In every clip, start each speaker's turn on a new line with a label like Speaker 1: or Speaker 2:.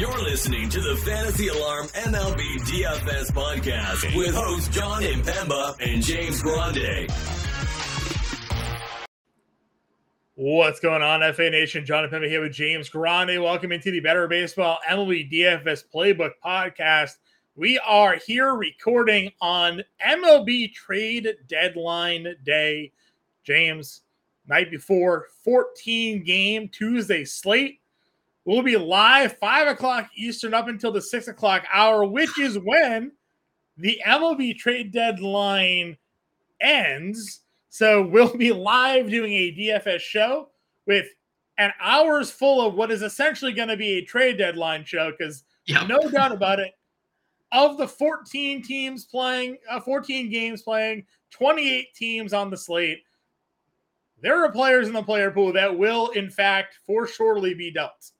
Speaker 1: You're listening to the Fantasy Alarm MLB DFS podcast with hosts Jon Impemba and James Grande.
Speaker 2: What's going on, FA Nation? Jon Impemba here with James Grande. Welcome into the Better Baseball MLB DFS Playbook podcast. We are here recording on MLB trade deadline day. James, night before 14 game Tuesday slate. We'll be live five o'clock Eastern up until the six o'clock hour, which is when the MLB trade deadline ends. So we'll be live doing a DFS show with an hours full of what is essentially going to be a trade deadline show because yep. no doubt about it. Of the 14 teams playing, uh, 14 games playing, 28 teams on the slate, there are players in the player pool that will, in fact, for surely be dealt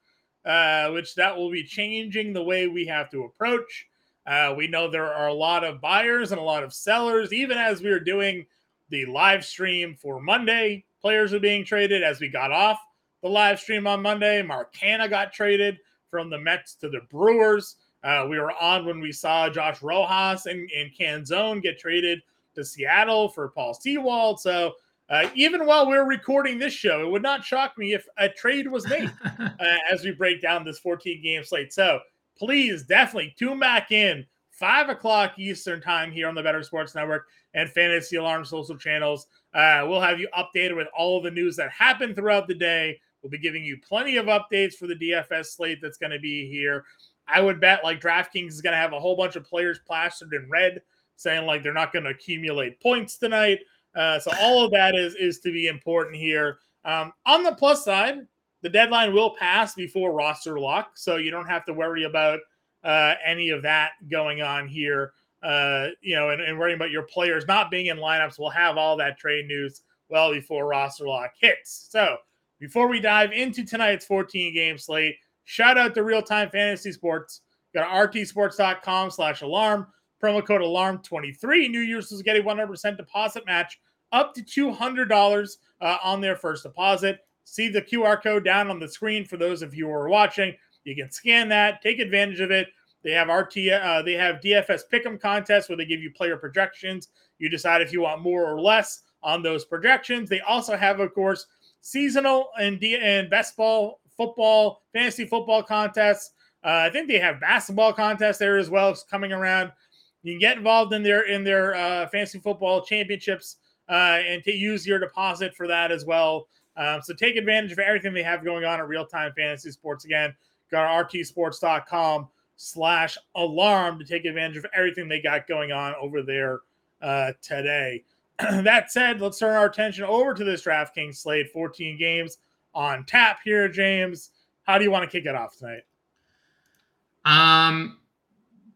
Speaker 2: uh, which that will be changing the way we have to approach. Uh, we know there are a lot of buyers and a lot of sellers. Even as we were doing the live stream for Monday, players are being traded. As we got off the live stream on Monday, Mark Canha got traded from the Mets to the Brewers. Uh, we were on when we saw Josh Rojas and, and Canzone get traded to Seattle for Paul Sewald. So uh, even while we're recording this show, it would not shock me if a trade was made uh, as we break down this 14 game slate. So please definitely tune back in five o'clock Eastern time here on the Better Sports Network and Fantasy Alarm social channels. Uh, we'll have you updated with all of the news that happened throughout the day. We'll be giving you plenty of updates for the DFS slate that's going to be here. I would bet like DraftKings is going to have a whole bunch of players plastered in red saying like they're not going to accumulate points tonight. Uh, so all of that is is to be important here. Um, on the plus side, the deadline will pass before roster lock, so you don't have to worry about uh, any of that going on here. Uh, you know, and, and worrying about your players not being in lineups. We'll have all that trade news well before roster lock hits. So before we dive into tonight's 14 game slate, shout out to Real Time Fantasy Sports. Go to rtsports.com slash alarm. Promo code ALARM23. New users get a 100% deposit match up to $200 uh, on their first deposit. See the QR code down on the screen for those of you who are watching. You can scan that, take advantage of it. They have RT, uh, they have DFS Pick'em contests where they give you player projections. You decide if you want more or less on those projections. They also have, of course, seasonal and D- and best ball, football, fantasy football contests. Uh, I think they have basketball contests there as well. It's coming around. You can get involved in their in their uh, fantasy football championships uh, and to use your deposit for that as well. Um, so take advantage of everything they have going on at Real Time Fantasy Sports. Again, go to rtsports.com slash alarm to take advantage of everything they got going on over there uh, today. that said, let's turn our attention over to this DraftKings slate. 14 games on tap here, James. How do you want to kick it off tonight?
Speaker 3: Um,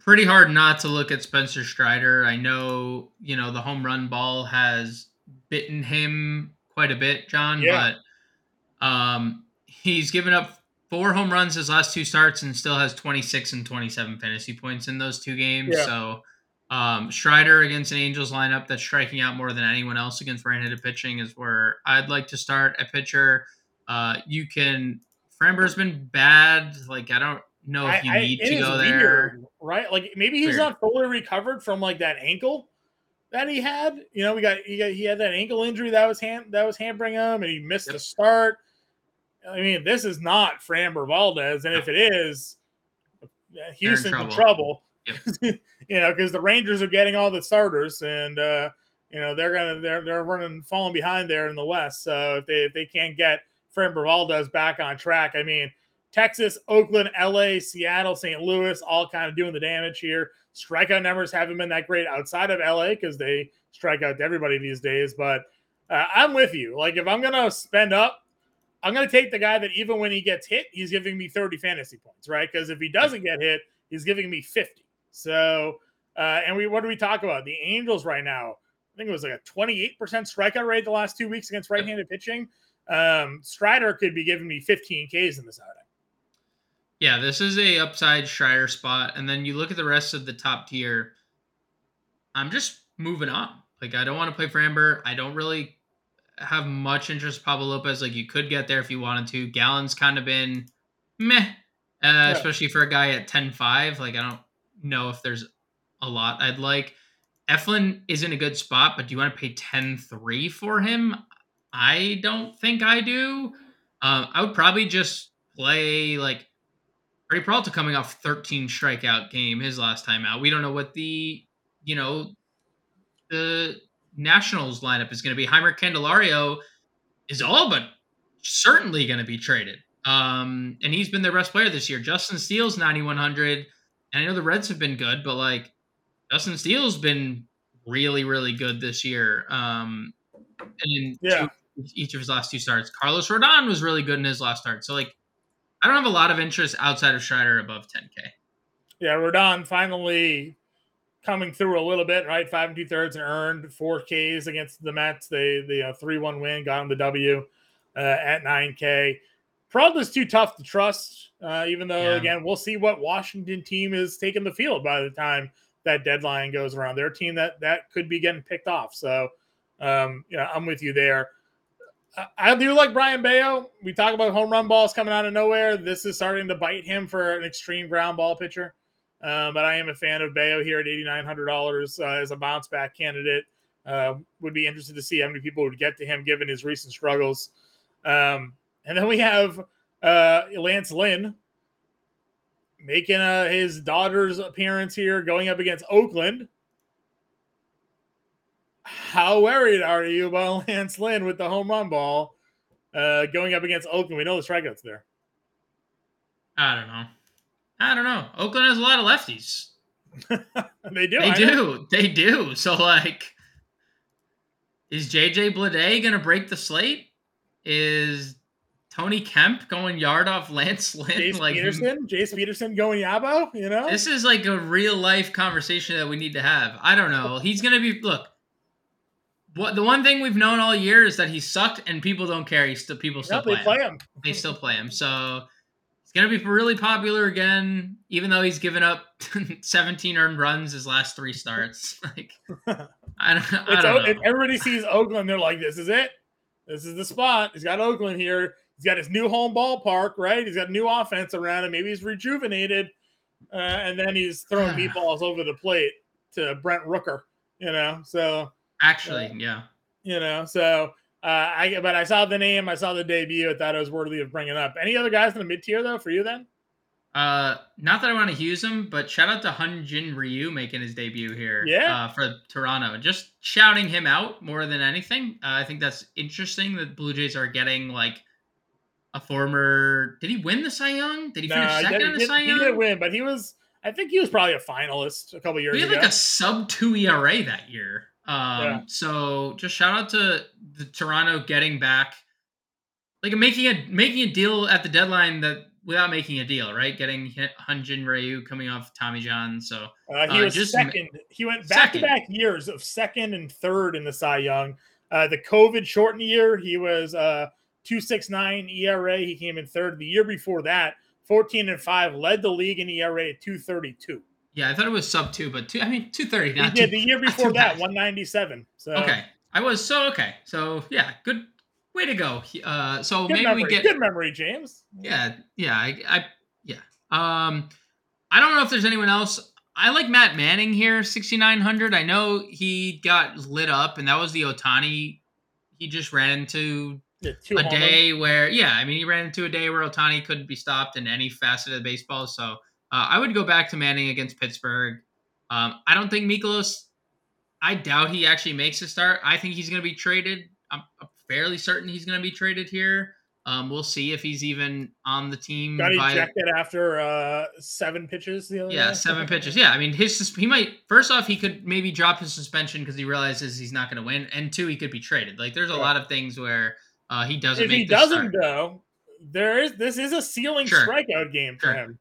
Speaker 3: pretty hard not to look at Spencer Strider. I know, you know, the home run ball has bitten him quite a bit, John, yeah. but um he's given up four home runs his last two starts and still has 26 and 27 fantasy points in those two games. Yeah. So um, Strider against an Angels lineup that's striking out more than anyone else against right-handed pitching is where I'd like to start a pitcher. Uh, you can Framber's been bad. Like I don't know if you I, need I, to go there. Weird,
Speaker 2: right? Like maybe he's Weird. not fully recovered from like that ankle that he had. You know, we got he got he had that ankle injury that was hand that was hampering him, and he missed yep. the start. I mean, this is not Framber Valdez, and if it is, Houston's in trouble. In trouble. Yep. you know, because the Rangers are getting all the starters, and uh, you know they're gonna they're they're running falling behind there in the West. So if they if they can't get Framber Valdez back on track, I mean Texas, Oakland, LA, Seattle, St. Louis, all kind of doing the damage here. Strikeout numbers haven't been that great outside of LA because they strike out to everybody these days. But uh, I'm with you. Like, if I'm going to spend up, I'm going to take the guy that even when he gets hit, he's giving me 30 fantasy points, right? Because if he doesn't get hit, he's giving me 50. So, uh, and we what do we talk about? The Angels right now, I think it was like a 28% strikeout rate the last two weeks against right handed pitching. Um, Strider could be giving me 15 Ks in this outing.
Speaker 3: Yeah, this is a upside Strider spot, and then you look at the rest of the top tier. I'm just moving on. Like I don't want to play Framber. I don't really have much interest in Pablo Lopez. Like you could get there if you wanted to. Gallen's kind of been meh uh, yeah. especially for a guy at 10-5. Like I don't know if there's a lot I'd like. Eflin is in a good spot, but do you want to pay 10-3 for him? I don't think I do. Um, I would probably just play like Freddie Peralta coming off 13 strikeout game his last time out. We don't know what the you know the Nationals lineup is going to be. Jeimer Candelario is all but certainly going to be traded. Um, and he's been their best player this year. Justin Steele's 9,100. And I know the Reds have been good, but like Justin Steele's been really, really good this year. Um, and yeah. two, each of his last two starts, Carlos Rodon was really good in his last start. So like, I don't have a lot of interest outside of Strider above 10K.
Speaker 2: Yeah, Rodon finally coming through a little bit, right? Five and two thirds and earned four Ks against the Mets. They the uh, three one win got him the W uh, at nine K. Peralta's too tough to trust. Uh, even though yeah. again, we'll see what Washington team is taking the field by the time that deadline goes around. Their team that that could be getting picked off. So, um, you know, I'm with you there. I do like Brayan Bello. We talk about home run balls coming out of nowhere. This is starting to bite him for an extreme ground ball pitcher. Uh, but I am a fan of Bello here at $8,900 uh, as a bounce back candidate. Uh, would be interested to see how many people would get to him given his recent struggles. Um, and then we have uh, Lance Lynn making uh, his Dodgers appearance here, going up against Oakland. How worried are you about Lance Lynn with the home run ball uh, going up against Oakland? We know the strikeouts there.
Speaker 3: I don't know. I don't know. Oakland has a lot of lefties.
Speaker 2: they do.
Speaker 3: They I do. Know. They do. So like, is JJ Bleday gonna break the slate? Is Tony Kemp going yard off Lance Lynn?
Speaker 2: Jace
Speaker 3: like
Speaker 2: Peterson, Jace Peterson going Yabo. You know,
Speaker 3: this is like a real life conversation that we need to have. I don't know. He's gonna be look. What the one thing we've known all year is that he sucked and people don't care. He still people still play,
Speaker 2: play
Speaker 3: him.
Speaker 2: him.
Speaker 3: They still play him. So he's gonna be really popular again, even though he's given up 17 earned runs his last three starts. like, I don't, I don't
Speaker 2: know. everybody sees Oakland, they're like, "This is it. This is the spot." He's got Oakland here. He's got his new home ballpark, right? He's got new offense around him. Maybe he's rejuvenated, uh, and then he's throwing meatballs over the plate to Brent Rooker. You know, so
Speaker 3: actually, yeah,
Speaker 2: you know, so uh, I but I saw the name, I saw the debut. I thought it was worthy of bringing up. Any other guys in the mid tier though for you then?
Speaker 3: Uh, not that I want to use him, but shout out to Hyun-Jin Ryu making his debut here.
Speaker 2: Yeah.
Speaker 3: Uh, for Toronto, just shouting him out more than anything. Uh, I think that's interesting that Blue Jays are getting like a former. Did he win the Cy Young? Did he finish second in the Cy Young?
Speaker 2: He did win, but he was. I think he was probably a finalist a couple years
Speaker 3: he
Speaker 2: had
Speaker 3: ago. like a sub two ERA that year. Um, yeah. so just shout out to the Toronto getting back, like making a making a deal at the deadline that without making a deal, right? Getting Hyun-Jin Ryu coming off Tommy John. So
Speaker 2: uh, he uh, was just second. He went back to back years of second and third in the Cy Young. Uh, the COVID shortened year, he was uh, two six nine ERA. He came in third. The year before that, fourteen and five, led the league in ERA at two thirty two.
Speaker 3: Yeah, I thought it was sub two, but two. I mean, two thirty.
Speaker 2: Yeah, the year before that, one ninety seven. So
Speaker 3: okay, I was so okay. So yeah, good way to go. Uh, so
Speaker 2: good
Speaker 3: maybe
Speaker 2: memory.
Speaker 3: we get
Speaker 2: good memory, James.
Speaker 3: Yeah, yeah, I, I, yeah. Um, I don't know if there's anyone else. I like Matt Manning here, sixty nine hundred. I know he got lit up, and that was the Ohtani. He just ran into a day where, yeah, I mean, he ran into a day where Ohtani couldn't be stopped in any facet of baseball. So uh, I would go back to Manning against Pittsburgh. Um, I don't think Mikolas. I doubt he actually makes a start. I think he's going to be traded. I'm, I'm fairly certain he's going to be traded here. Um, we'll see if he's even on the team.
Speaker 2: Got ejected by, after uh, seven pitches. The
Speaker 3: yeah, day. seven pitches. Yeah, I mean, his he might first off he could maybe drop his suspension because he realizes he's not going to win, and two he could be traded. Like there's a lot of things where uh, he doesn't.
Speaker 2: If he doesn't start. though, there is this is a ceiling sure. strikeout game for him.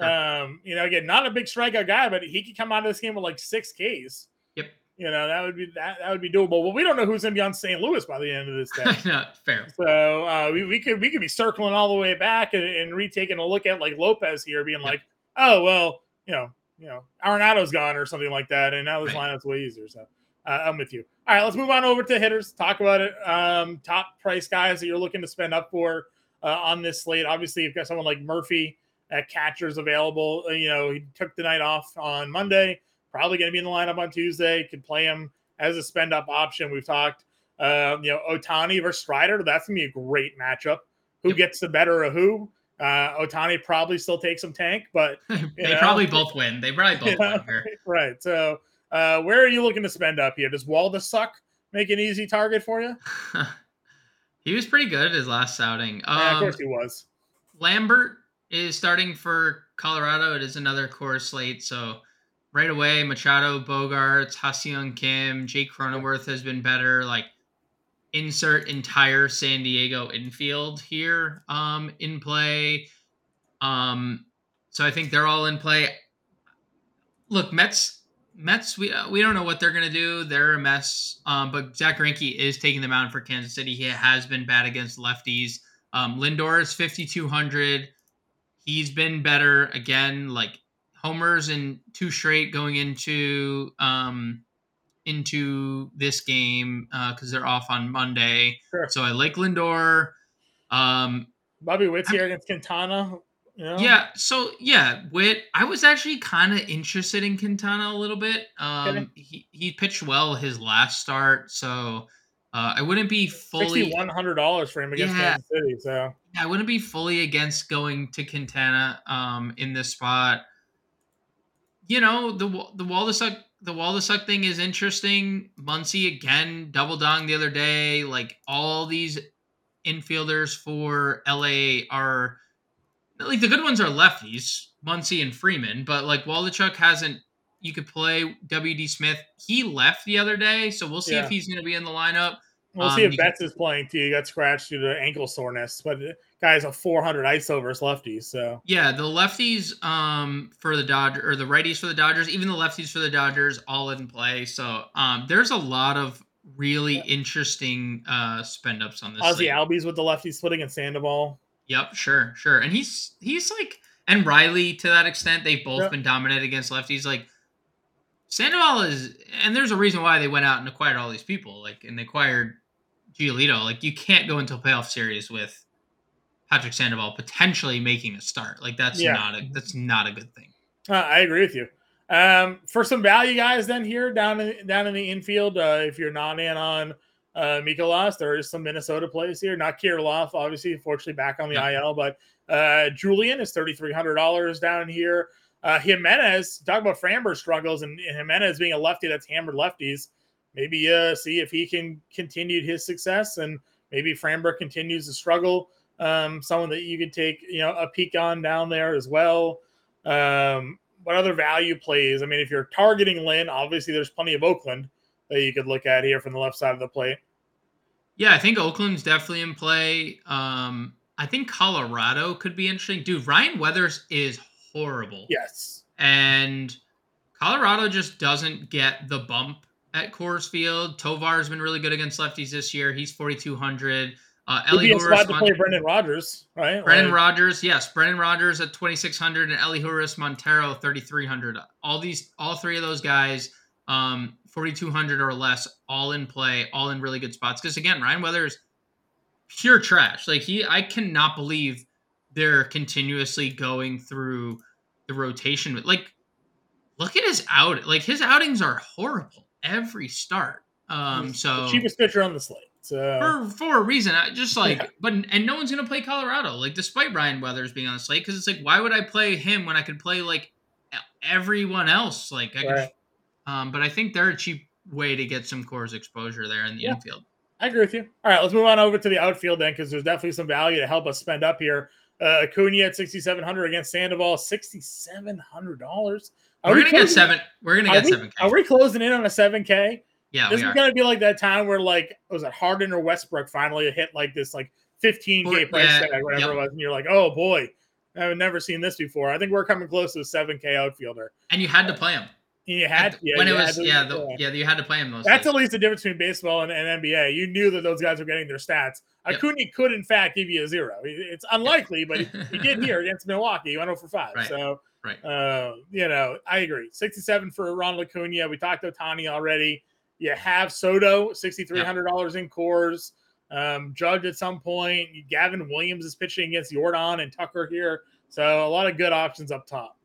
Speaker 2: Um, you know, again, not a big strikeout guy, but he could come out of this game with like six Ks.
Speaker 3: Yep.
Speaker 2: You know, that would be that, that would be doable. But we don't know who's gonna be on St. Louis by the end of this day.
Speaker 3: no, fair.
Speaker 2: So uh, we, we could we could be circling all the way back and, and retaking a look at like Lopez here, being yep. like, oh well, you know, you know, Arenado's gone or something like that, and now this right. lineup's way easier. So uh, I'm with you. All right, let's move on over to hitters. Talk about it. Um, top price guys that you're looking to spend up for uh, on this slate. Obviously, you've got someone like Murphy at catchers available. Uh, you know, he took the night off on Monday. Probably going to be in the lineup on Tuesday. Could play him as a spend up option. We've talked, uh, you know, Ohtani versus Strider. That's going to be a great matchup. Who gets the better of who? Uh, Ohtani probably still takes some tank, but
Speaker 3: they know, probably both win. They probably both win here.
Speaker 2: Right. So, uh, where are you looking to spend up here? Does Waldichuk make an easy target for you?
Speaker 3: he was pretty good at his last outing.
Speaker 2: Um, yeah, of course um, he was.
Speaker 3: Lambert is starting for Colorado. It is another Coors slate, so right away Machado, Bogaerts, Ha-Seong Kim, Jake Cronenworth has been better. Like insert entire San Diego infield here um, in play. Um, so I think they're all in play. Look, Mets. Mets, we uh, we don't know what they're gonna do. They're a mess. Um, but Zack Greinke is taking the mound for Kansas City. He has been bad against lefties. Um, Lindor is fifty two hundred. He's been better again. Like homers and two straight going into um into this game because uh, they're off on Monday. Sure. So I like Lindor. Um,
Speaker 2: Bobby Witt's here against Quintana.
Speaker 3: You know? Yeah. So yeah, Witt. I was actually kind of interested in Quintana a little bit. Um, okay. he he pitched well his last start, so uh, I wouldn't be fully
Speaker 2: one hundred dollars for him against yeah, Kansas City. So
Speaker 3: I wouldn't be fully against going to Quintana um, in this spot. You know the the Waldichuk the Waldichuk thing is interesting. Muncy again double dong the other day. Like all these infielders for LA are like the good ones are lefties, Muncy and Freeman, but like Waldichuk hasn't. You could play WD Smith. He left the other day, so we'll see yeah. if he's going to be in the lineup.
Speaker 2: We'll um, see if Betts is playing too. He got scratched due to ankle soreness, but guy's a 400 ISO versus lefties. So
Speaker 3: yeah, the lefties um for the Dodgers or the righties for the Dodgers, even the lefties for the Dodgers, all in play. So um there's a lot of really yeah. interesting uh spend ups on this.
Speaker 2: Ozzie Albies with the lefty splitting and Sandoval.
Speaker 3: Yep, sure, sure, and he's he's like and Riley to that extent. They've both yep. been dominant against lefties. Like Sandoval is, and there's a reason why they went out and acquired all these people. Like and they acquired Giolito. Like you can't go into a playoff series with Patrick Sandoval potentially making a start. Like that's yeah. not a that's not a good thing.
Speaker 2: Uh, I agree with you. Um, for some value guys, then here down in down in the infield, uh, if you're not in on uh, Mikolas, there is some Minnesota plays here. Not Kirilloff, obviously, fortunately back on the yeah. IL, but uh, Julien is thirty three hundred dollars down here. Uh, Jimenez, talk about Framber struggles, and, and Jimenez being a lefty that's hammered lefties. Maybe uh, see if he can continue his success, and maybe Framber continues to struggle um, someone that you could take, you know, a peek on down there as well. Um, what other value plays? I mean, if you're targeting Lynn, obviously there's plenty of Oakland that you could look at here from the left side of the plate.
Speaker 3: Yeah, I think Oakland's definitely in play. Um, I think Colorado could be interesting. Dude, Ryan Weathers is horrible.
Speaker 2: Yes.
Speaker 3: And Colorado just doesn't get the bump at Coors Field. Tovar's been really good against lefties this year. He's 4,200. Uh,
Speaker 2: Ellie be a to play Brendan Rodgers, right?
Speaker 3: Brendan like, Rodgers, yes, Brendan Rodgers at twenty six hundred and Elehuris Montero thirty three hundred. All these, all three of those guys, um, forty two hundred or less, all in play, all in really good spots. Because again, Ryan Weathers, pure trash. Like he, I cannot believe they're continuously going through the rotation. Like, look at his out. Like his outings are horrible every start. Um, so
Speaker 2: the cheapest pitcher on the slate. So
Speaker 3: for for a reason, I just like, yeah. but and no one's gonna play Colorado. Like, despite Ryan Weathers being on the slate, because it's like, why would I play him when I could play like everyone else? Like, I right. could, um, but I think they're a cheap way to get some Coors exposure there in the yeah. infield.
Speaker 2: I agree with you. All right, let's move on over to the outfield then, because there's definitely some value to help us spend up here. Uh, Acuna at 6,700 against Sandoval, $6,700.
Speaker 3: We're we gonna get seven. We're gonna get seven.
Speaker 2: Are we closing in on a seven K?
Speaker 3: Yeah,
Speaker 2: this is gonna be like that time where like was it Harden or Westbrook finally hit like this like 15k price yeah, tag, whatever yep. it was, and you're like, oh boy, I've never seen this before. I think we're coming close to a 7k outfielder.
Speaker 3: And you had to play him.
Speaker 2: You had
Speaker 3: yeah, when it was to, yeah, the, yeah, you had to play him those.
Speaker 2: That's days. at least the difference between baseball and, and, NBA. You knew that those guys were getting their stats. Yep. Acuna could in fact give you a zero. It's unlikely, but he, he did here against Milwaukee. He went over for five.
Speaker 3: Right.
Speaker 2: So
Speaker 3: right,
Speaker 2: uh, you know, I agree. Sixty-seven for Ronald Acuna. We talked Ohtani already. You have Soto, sixty-three hundred dollars in Coors. Um, Judge at some point. Gavin Williams is pitching against Yordan and Tucker here So a lot of good options up top.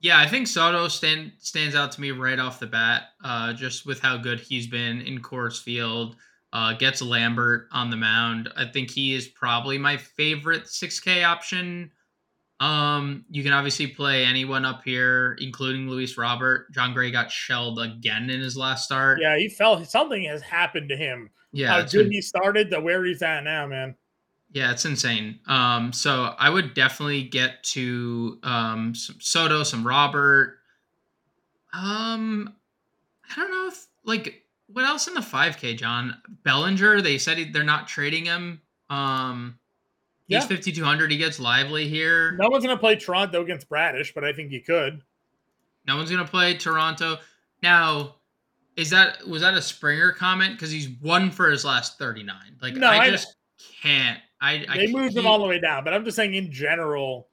Speaker 3: Yeah, I think Soto stand, stands out to me right off the bat, uh, just with how good he's been in Coors Field. Uh, gets Lambert on the mound. I think he is probably my favorite 6K option. Um, you can obviously play anyone up here, including Luis Robert. Jon Gray got shelled again in his last start.
Speaker 2: Yeah, he felt something has happened to him.
Speaker 3: Yeah,
Speaker 2: how good been, he started to where he's at now, man.
Speaker 3: Yeah, it's insane. Um, so I would definitely get to um some Soto, some Robert. Um, I don't know if like what else in the 5K, John Bellinger. They said he, they're not trading him. Um, he's yeah. 5200. He gets Lively here.
Speaker 2: No one's gonna play Toronto against Bradish, but I think he could.
Speaker 3: No one's gonna play Toronto now. Is that was that a Springer comment? Because he's won for his last 39. Like no, I, I just can't I,
Speaker 2: I they moved him all the way down, but I'm just saying in general,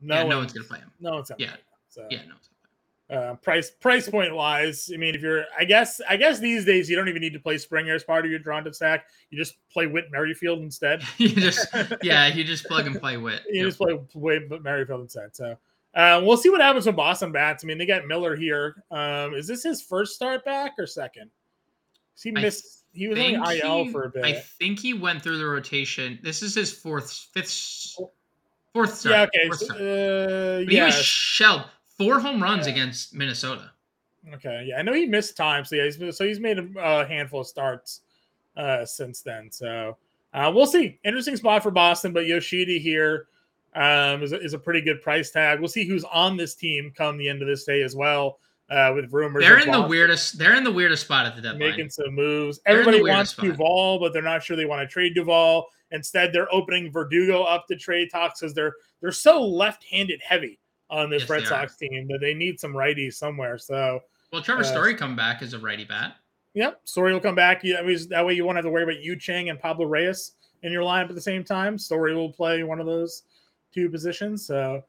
Speaker 2: no,
Speaker 3: yeah, no one's gonna play him.
Speaker 2: No one's
Speaker 3: gonna yeah. play him.
Speaker 2: So,
Speaker 3: yeah, no.
Speaker 2: Uh, price price point wise, I mean, if you're, I guess, I guess these days you don't even need to play Springer as part of your Toronto stack. You just play Whit Merrifield instead.
Speaker 3: you just, yeah, you just plug and play Whit.
Speaker 2: you yep. just play Whit Merrifield instead. So uh, we'll see what happens with Boston bats. I mean, they got Miller here. Um, is this his first start back or second? He missed he was on IL for a bit.
Speaker 3: I think he went through the rotation. This is his fourth, fifth, fourth start.
Speaker 2: Yeah, okay. So, uh,
Speaker 3: yeah. He was shelled four home runs yeah. against Minnesota.
Speaker 2: Okay, yeah, I know he missed time, so yeah, he's, so he's made a, a handful of starts uh, since then. So uh, we'll see. Interesting spot for Boston, but Yoshida here um, is, is a pretty good price tag. We'll see who's on this team come the end of this day as well uh, with rumors.
Speaker 3: They're in the weirdest. They're in the weirdest spot at the deadline.
Speaker 2: Making some moves. Everybody wants spot. Duvall, but they're not sure they want to trade Duvall. Instead, they're opening Verdugo up to trade talks because they're they're so left-handed heavy on this yes, Red Sox team that they need some righties somewhere. So,
Speaker 3: well, Trevor uh, Story come back as a righty bat.
Speaker 2: Yep, Story will come back. Yeah, I mean, that way you won't have to worry about Yu Chang and Pablo Reyes in your lineup at the same time. Story will play one of those two positions. So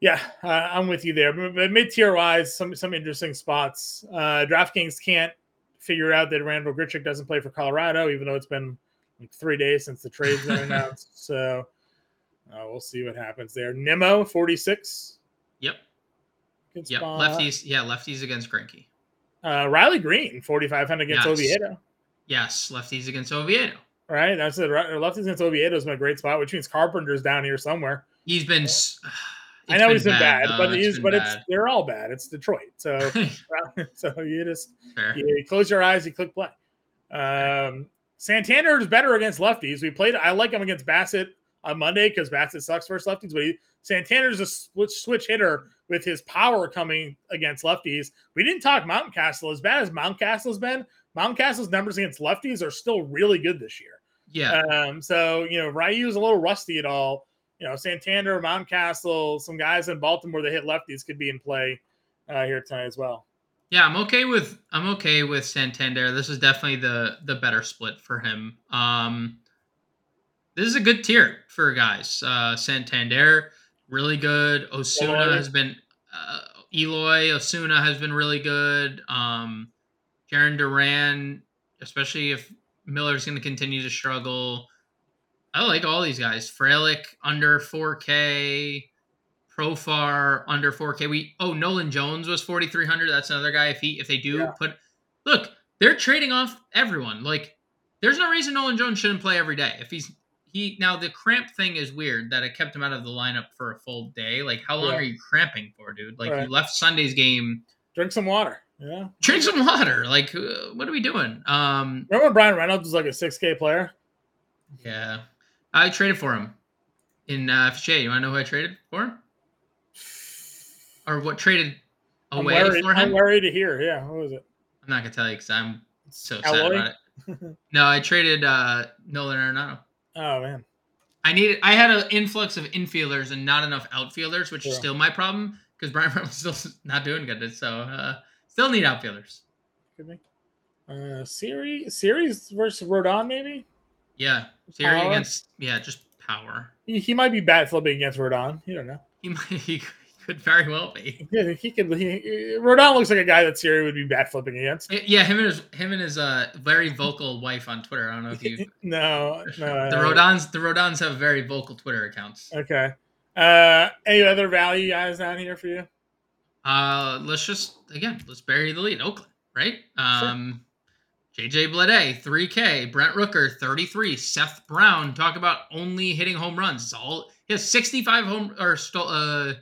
Speaker 2: yeah, uh, I'm with you there. But mid tier wise, some some interesting spots. Uh, DraftKings can't figure out that Randal Grichuk doesn't play for Colorado, even though it's been like three days since the trade's been announced. So uh, we'll see what happens there. Nimmo, 46.
Speaker 3: Yep. Good yep. Spot. Lefties. Yeah, lefties against Greinke.
Speaker 2: Uh, Riley Greene 4,500 against yes. Oviedo.
Speaker 3: Yes, lefties against Oviedo.
Speaker 2: Right. That's it. Lefties against Oviedo is my great spot, which means Carpenter's down here somewhere.
Speaker 3: He's been.
Speaker 2: I know he's been bad, bad but he's but bad. it's they're all bad. It's Detroit, so so you just you close your eyes, you click play. Um, Santander is better against lefties. We played. I like him against Bassitt on Monday because Bassitt sucks versus lefties, but he, Santander's a switch, switch hitter with his power coming against lefties. We didn't talk Mountcastle as bad as Mountcastle has been. Mountcastle's numbers against lefties are still really good this year.
Speaker 3: Yeah.
Speaker 2: Um. So you know, Ryu's a little rusty at all you know, Santander, Mountcastle, some guys in Baltimore that hit lefties could be in play uh, here tonight as well.
Speaker 3: Yeah, I'm okay with I'm okay with Santander. This is definitely the the better split for him. Um, this is a good tier for guys. Uh, Santander, really good. Osuna Eloy. has been uh, Eloy Osuna has been really good. Um, Jarren Duran, especially if Miller's going to continue to struggle. I like all these guys. Frelick under 4K, Profar under 4K. We oh Nolan Jones was 4300. That's another guy. If he if they do yeah. put look, they're trading off everyone. Like there's no reason Nolan Jones shouldn't play every day. If he's he now the cramp thing is weird that it kept him out of the lineup for a full day. Like how long yeah. are you cramping for, dude? Like right. you left Sunday's game.
Speaker 2: Drink some water. Yeah.
Speaker 3: Drink some water. Like uh, what are we doing? Um
Speaker 2: Remember Bryan Reynolds was like a 6K player?
Speaker 3: Yeah. I traded for him in uh, FHA. You want to know who I traded for him? Or what traded away
Speaker 2: I'm worried,
Speaker 3: for him?
Speaker 2: I'm worried to hear. Yeah, what was it?
Speaker 3: I'm not gonna tell you because I'm so sad about it. no, I traded uh, Nolan Arenado.
Speaker 2: Oh man.
Speaker 3: I needed. I had an influx of infielders and not enough outfielders, which is still my problem because Bryan Reynolds still not doing good. So uh, still need outfielders.
Speaker 2: Could be. Uh, Siri Siri versus Rodon maybe.
Speaker 3: Yeah, Siri against yeah, just power.
Speaker 2: He, he might be bat flipping against Rodon. You don't know.
Speaker 3: He might. He could very well be.
Speaker 2: Yeah, he could. He, Rodon looks like a guy that Siri would be bat flipping against.
Speaker 3: Yeah, him and his him and his uh very vocal wife on Twitter. I don't know if you.
Speaker 2: no, no.
Speaker 3: the Rodons the Rodons have very vocal Twitter accounts.
Speaker 2: Okay. Uh, any other value guys down here for you?
Speaker 3: Uh, let's just again let's bury the lead. Oakland, right? Um, sure. JJ Bleday, 3K. Brent Rooker, 33. Seth Brown, talk about only hitting home runs. It's all he has 65 home or uh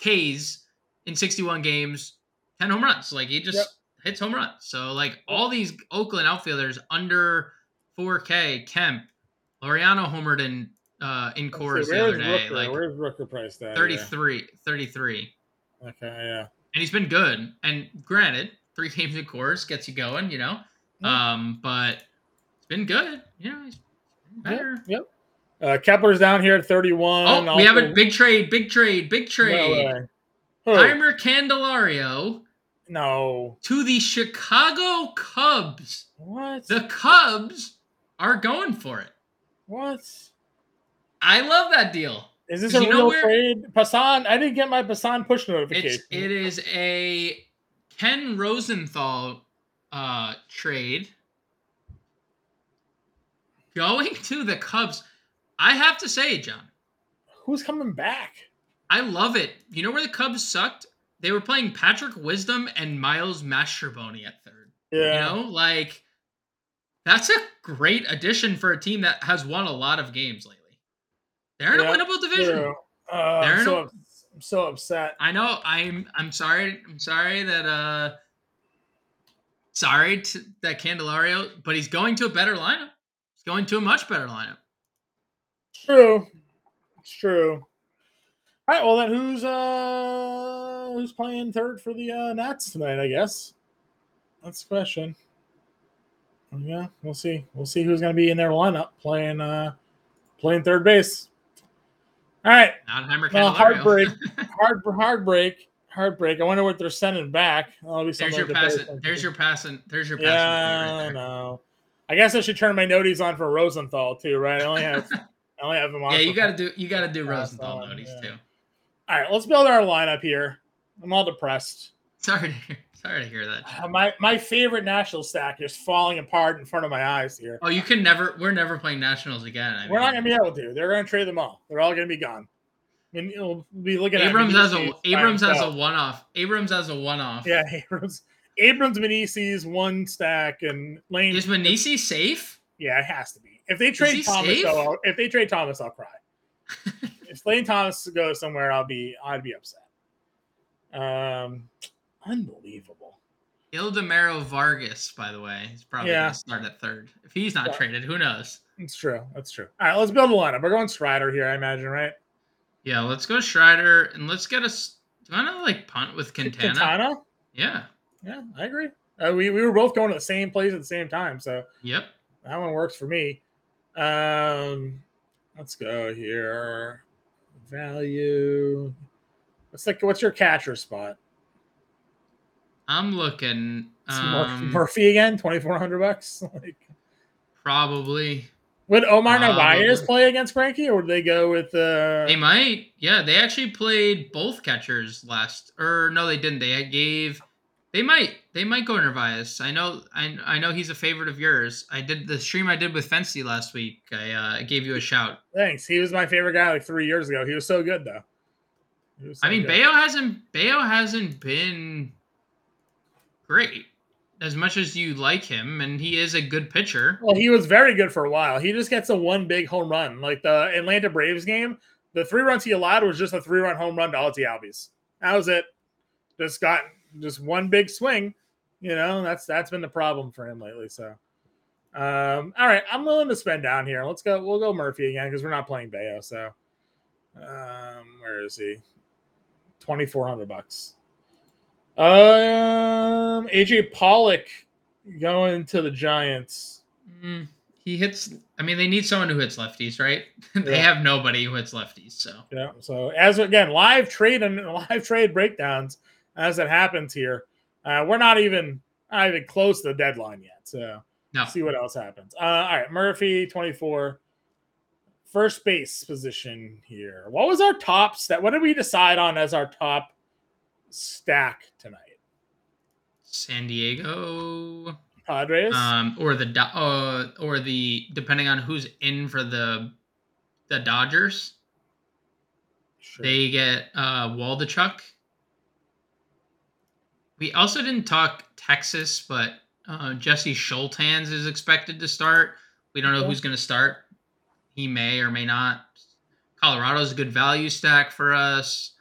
Speaker 3: Ks in 61 games, 10 home runs. Like he just yep. hits home runs. So like all these Oakland outfielders under 4K, Kemp, Laureano homered in uh in Coors the other day.
Speaker 2: Rooker?
Speaker 3: Like
Speaker 2: where's Rooker priced at?
Speaker 3: 33, 33.
Speaker 2: Okay, yeah.
Speaker 3: And he's been good. And granted, three games in Coors gets you going, you know. Yeah. Um, but it's been good. You know, he's better.
Speaker 2: Yep. yep. Uh, Kepler's down here at 31.
Speaker 3: Oh, we have a big trade, big trade, big trade. No Jeimer Candelario.
Speaker 2: No.
Speaker 3: To the Chicago Cubs.
Speaker 2: What?
Speaker 3: The Cubs are going for it.
Speaker 2: What?
Speaker 3: I love that deal.
Speaker 2: Is this a real where, trade? Passan, I didn't get my Passan push notification.
Speaker 3: It is a Ken Rosenthal uh, trade going to the Cubs. I have to say, John.
Speaker 2: Who's coming back?
Speaker 3: I love it. You know where the Cubs sucked? They were playing Patrick Wisdom and Miles Mastrobuoni at third.
Speaker 2: Yeah.
Speaker 3: You know, like that's a great addition for a team that has won a lot of games lately. They're in yeah, a winnable division.
Speaker 2: Uh, They're I'm, so, a, I'm so upset.
Speaker 3: I know. I'm. I'm sorry. I'm sorry that. uh Sorry to, that Candelario, but he's going to a better lineup. He's going to a much better lineup.
Speaker 2: True. It's true. All right. Well, then who's uh who's playing third for the uh, Nats tonight? I guess that's the question. Yeah, we'll see. We'll see who's going to be in their lineup playing uh playing third base. All right.
Speaker 3: well,
Speaker 2: heartbreak, hard heartbreak, heartbreak. I wonder what they're sending back.
Speaker 3: Oh, there's your Passan. There's your Passan. There's your
Speaker 2: Passan. Yeah, right no. I guess I should turn my noties on for Rosenthal too, right? I only have, I only have them on.
Speaker 3: Yeah, you got to do. You got to do Rosenthal noties yeah. too.
Speaker 2: All right, let's build our lineup here. I'm all depressed.
Speaker 3: Sorry to hear. Sorry to hear that.
Speaker 2: Uh, my my favorite national stack is falling apart in front of my eyes here.
Speaker 3: Oh, you can never. We're never playing nationals again.
Speaker 2: I we're mean. not gonna be able to. They're gonna trade them all. They're all gonna be gone. I mean, you'll be looking
Speaker 3: Abrams at Abrams as a Abrams has a one off. Abrams has a one off.
Speaker 2: Yeah, Abrams. Abrams Meneses one stack and Lane.
Speaker 3: Is Meneses safe?
Speaker 2: Yeah, it has to be. If they trade Thomas, though, if they trade Thomas, I'll cry. if Lane Thomas goes somewhere, I'll be I'd be upset. Um, unbelievable.
Speaker 3: Ildemaro Vargas, by the way, is probably yeah. going to start at third. If he's not yeah. traded, who knows?
Speaker 2: It's true. That's true. All right, let's build a lineup. We're going Strider here, I imagine, right?
Speaker 3: Yeah, let's go Strider and let's get us. Do you want to like punt with Quintana?
Speaker 2: Quintana?
Speaker 3: Yeah.
Speaker 2: Yeah, I agree. Uh, we, we were both going to the same place at the same time, so
Speaker 3: yep,
Speaker 2: that one works for me. Um, let's go here. Value. What's like? What's your catcher spot?
Speaker 3: I'm looking um,
Speaker 2: Murphy again, twenty four hundred bucks. like
Speaker 3: probably.
Speaker 2: Would Omar Narvaez play against Frankie, or would they go with? Uh...
Speaker 3: They might. Yeah, they actually played both catchers last. Or no, they didn't. They gave. They might. They might go Narvaez. I know. I I know he's a favorite of yours. I did the stream I did with Fancy last week. I uh, gave you a shout.
Speaker 2: Thanks. He was my favorite guy like three years ago. He was so good though.
Speaker 3: So I mean, good. Bello hasn't. Bello hasn't been great as much as you like him, and he is a good pitcher.
Speaker 2: Well, he was very good for a while. He just gets a one big home run. Like the Atlanta Braves game, the three runs he allowed was just a three run home run to Ozzie Albies. That was it. Just got just one big swing. You know, that's that's been the problem for him lately. So, um, all right, I'm willing to spend down here. Let's go. We'll go Murphy again because we're not playing Bello. So, um, where is he? Twenty four hundred bucks. Um, AJ Pollock going to the Giants.
Speaker 3: Mm, he hits. I mean, they need someone who hits lefties, right? they yeah. have nobody who hits lefties. So
Speaker 2: yeah. So as again, live trade and live trade breakdowns as it happens here. Uh, we're not even not even close to the deadline yet. So
Speaker 3: no.
Speaker 2: see what else happens. Uh, all right, Murphy, twenty four. First base position here. What was our top stat? What did we decide on as our top stack tonight?
Speaker 3: San Diego
Speaker 2: Padres,
Speaker 3: um, or the uh, or the depending on who's in for the the Dodgers. Sure. They get uh, Waldichuk. We also didn't talk Texas, but uh, Jesse Schultans is expected to start. We don't know okay. who's going to start. He may or may not. Colorado's a good value stack for us.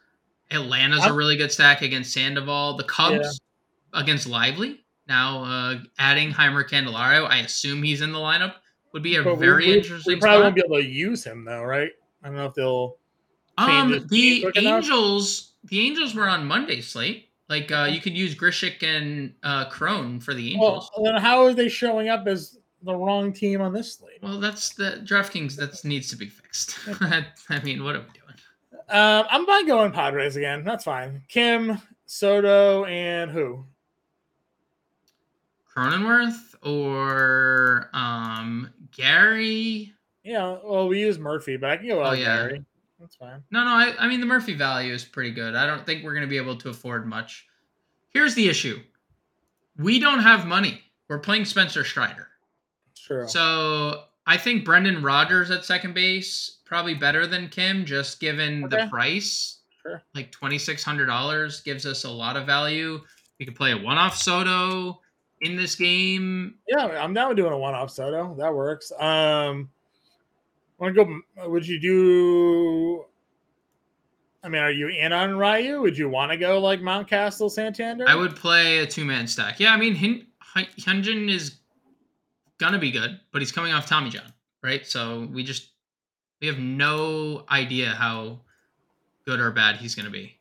Speaker 3: Atlanta's I'm, a really good stack against Sandoval. The Cubs yeah. against Lively. Now uh, adding Jeimer Candelario, I assume he's in the lineup. Would be a but very we, interesting.
Speaker 2: We probably spot. won't be able to use him though, right? I don't know if they'll.
Speaker 3: Um, the Angels, enough. the Angels were on Monday slate. Like uh, you could use Grichuk and uh, Cron for the Angels.
Speaker 2: Well, then how are they showing up as the wrong team on this slate?
Speaker 3: Well, that's the DraftKings. That needs to be fixed. I mean, what doing?
Speaker 2: Um, I'm fine going Padres again. That's fine. Kim, Soto, and who?
Speaker 3: Cronenworth or um Gary.
Speaker 2: Yeah, well, we use Murphy, but I can go oh, yeah. Gary. That's fine.
Speaker 3: No, no, I, I mean the Murphy value is pretty good. I don't think we're going to be able to afford much. Here's the issue: we don't have money. We're playing Spencer Strider.
Speaker 2: True.
Speaker 3: So I think Brendan Rodgers at second base probably better than Kim, just given okay. the price.
Speaker 2: Sure.
Speaker 3: Like twenty six hundred dollars gives us a lot of value. We could play a one off Soto in this game.
Speaker 2: Yeah, I'm down doing a one off Soto. That works. Um, want to go? Would you do? I mean, are you in on Ryu? Would you want to go like Mountcastle, Santander?
Speaker 3: I would play a two man stack. Yeah, I mean, Hin- Hyunjin is gonna be good, but he's coming off Tommy John, right? So we just we have no idea how good or bad he's gonna be.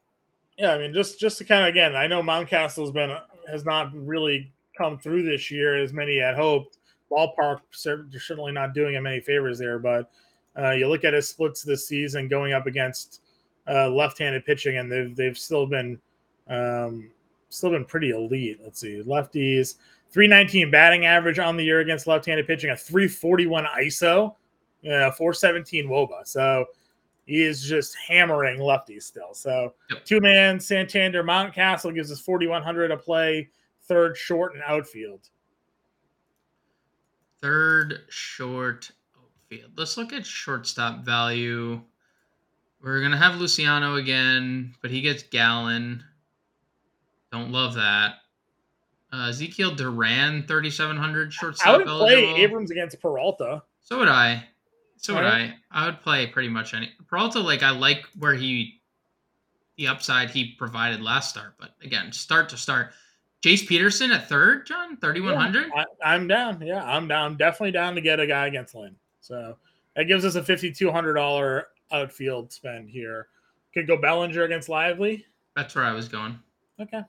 Speaker 2: Yeah, I mean, just just to kind of again, I know Mountcastle's been has not really come through this year as many had hoped. Ballpark certainly not doing him any favors there, but uh, you look at his splits this season going up against uh, left-handed pitching, and they've they've still been um, still been pretty elite. Let's see, lefties 319 batting average on the year against left-handed pitching, a 341 ISO, yeah, 417 WOBA. So he is just hammering lefties still. So yep. two man Santander Mountcastle gives us 4100 a play, third short and outfield.
Speaker 3: Third short outfield. Let's look at shortstop value. We're gonna have Luciano again, but he gets Gallen. Don't love that. Uh, Ezekiel Duran, thirty seven hundred shortstop.
Speaker 2: I would play Abrams against Peralta.
Speaker 3: So would I. So would I. I would play pretty much any Peralta. Like I like where he, the upside he provided last start, but again, start to start. Jace Peterson at third, John, thirty one hundred.
Speaker 2: I'm down. Yeah, I'm down. Definitely down to get a guy against Lynn. So that gives us a fifty two hundred dollar outfield spend here. Could go Bellinger against Lively.
Speaker 3: That's where I was going.
Speaker 2: Okay.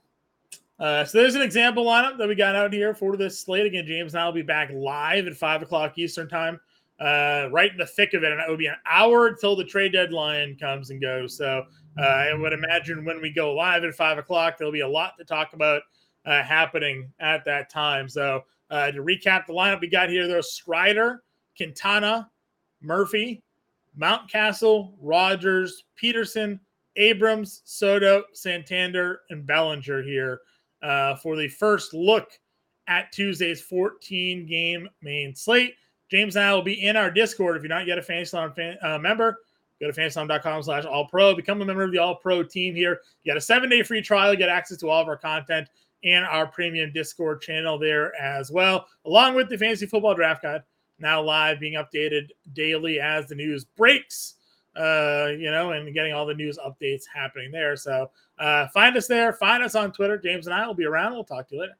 Speaker 2: Uh, so there's an example lineup that we got out here for this slate. Again, James and I will be back live at five o'clock Eastern time, uh, right in the thick of it, and it will be an hour until the trade deadline comes and goes. So uh, I would imagine when we go live at five o'clock, there'll be a lot to talk about uh, happening at that time. So uh, to recap the lineup we got here, there's Strider, Quintana, Murphy, Mountcastle, Rodgers, Peterson, Abrams, Soto, Santander, and Bellinger here uh, for the first look at Tuesday's 14 game main slate. James and I will be in our Discord. If you're not yet a Fantasy fan, uh, member, go to fantasy.com slash all pro. Become a member of the all pro team here. You got a seven day free trial, get access to all of our content and our premium Discord channel there as well, along with the fantasy football draft guide now live, being updated daily as the news breaks. Uh, you know, and getting all the news updates happening there. So uh, find us there. Find us on Twitter. James and I will be around. We'll talk to you later.